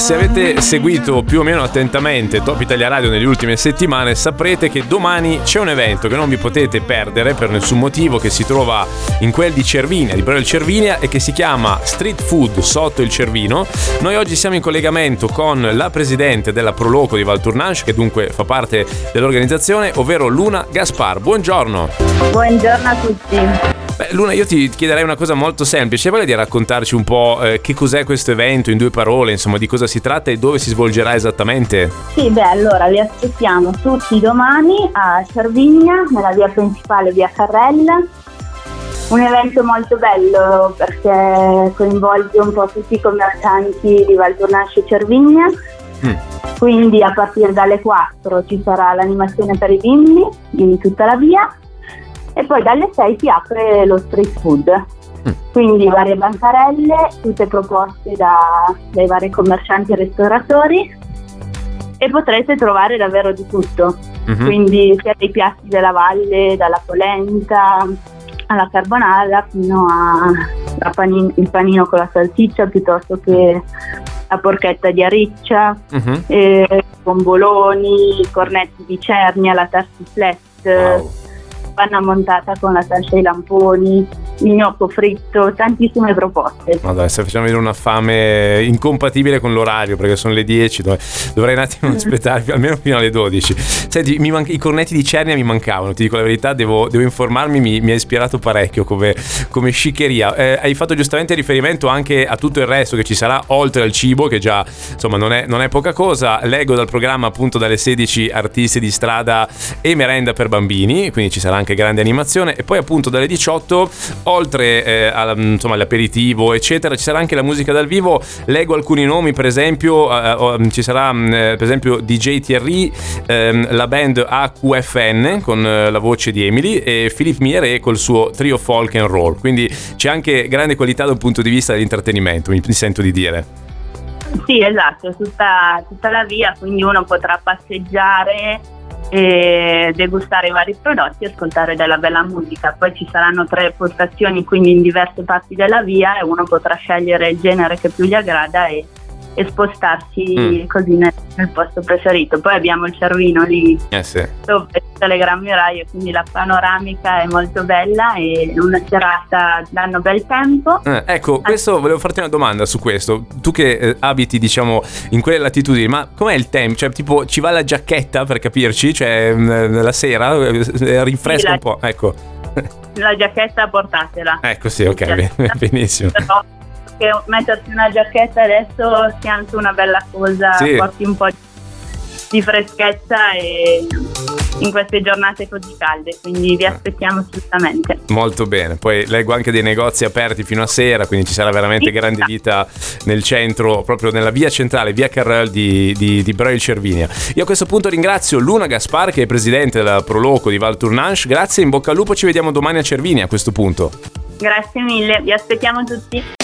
se avete seguito più o meno attentamente Top Italia Radio nelle ultime settimane, saprete che domani c'è un evento che non vi potete perdere per nessun motivo, che si trova in quel di Cervinia, di Brera Cervinia, e che si chiama Street Food sotto il Cervino. Noi oggi siamo in collegamento con la presidente della Proloco di Valtournanche, che dunque fa parte dell'organizzazione, ovvero Luna Gaspar. Buongiorno. Buongiorno a tutti. Beh, Luna, io ti chiederei una cosa molto semplice, voglia di raccontarci un po' eh, che cos'è questo evento in due parole, insomma, di cosa si tratta e dove si svolgerà esattamente? Sì, beh, allora vi aspettiamo tutti domani a Cervigna, nella via principale, via Carrella. Un evento molto bello perché coinvolge un po' tutti i commercianti di Valtournasce e Cervigna. Mm. Quindi a partire dalle 4 ci sarà l'animazione per i bimbi in tutta la via e poi dalle 6 si apre lo street food. Mm. Quindi varie bancarelle, tutte proposte da, dai vari commercianti e ristoratori e potrete trovare davvero di tutto. Mm-hmm. Quindi sia dei piatti della valle, dalla polenta alla carbonara fino al panino, panino con la salsiccia piuttosto che la porchetta di ariccia, mm-hmm. eh, bomboloni, cornetti di cernia, la tarsiflette. Wow panna montata con la salsa ai lamponi, il gnocco fritto, tantissime proposte. Madonna, stai facendo venire una fame incompatibile con l'orario perché sono le 10, dovrei un attimo aspettare almeno fino alle 12. Senti, man- i cornetti di Cernia mi mancavano, ti dico la verità, devo, devo informarmi, mi, mi, ha ispirato parecchio come, come sciccheria. Eh, hai fatto giustamente riferimento anche a tutto il resto che ci sarà oltre al cibo, che già insomma non è, non è poca cosa. Leggo dal programma appunto dalle 16 artisti di strada e merenda per bambini, quindi ci sarà anche grande animazione e poi appunto dalle 18 oltre eh, al, insomma, all'aperitivo eccetera ci sarà anche la musica dal vivo. Leggo alcuni nomi per esempio eh, ci sarà mm, eh, per esempio DJ Thierry ehm, la band AQFN con eh, la voce di Emily e Philippe Miere col suo trio folk and roll. Quindi c'è anche grande qualità dal punto di vista dell'intrattenimento mi sento di dire. Sì, esatto, tutta, tutta la via, quindi uno potrà passeggiare e degustare i vari prodotti e ascoltare della bella musica. Poi ci saranno tre postazioni quindi in diverse parti della via e uno potrà scegliere il genere che più gli aggrada e e spostarsi mm. così nel, nel, posto preferito. Poi abbiamo il Cervino lì eh sì. dove tutte le Gran Muraie, quindi la panoramica è molto bella e una serata danno bel tempo. Eh, ecco, questo volevo farti una domanda su questo. Tu che eh, abiti, diciamo, in quelle latitudini, ma com'è il tempo? Cioè, tipo, ci va la giacchetta per capirci? Cioè, mm, la sera eh, rinfresca sì, la... un po', ecco. La giacchetta portatela. Ecco, sì, ok, benissimo. Però che mettersi una giacchetta adesso sia anche una bella cosa, sì. porti un po' di freschezza e in queste giornate così calde, quindi vi aspettiamo assolutamente. Molto bene, poi leggo anche dei negozi aperti fino a sera, quindi ci sarà veramente sì, grande vita nel centro, proprio nella via centrale, via Carrel di, di, di Breuil Cervinia. Io a questo punto ringrazio Luna Gaspar che è presidente della Proloco di Val Tournanche, grazie, in bocca al lupo, ci vediamo domani a Cervinia a questo punto. Grazie mille, vi aspettiamo tutti.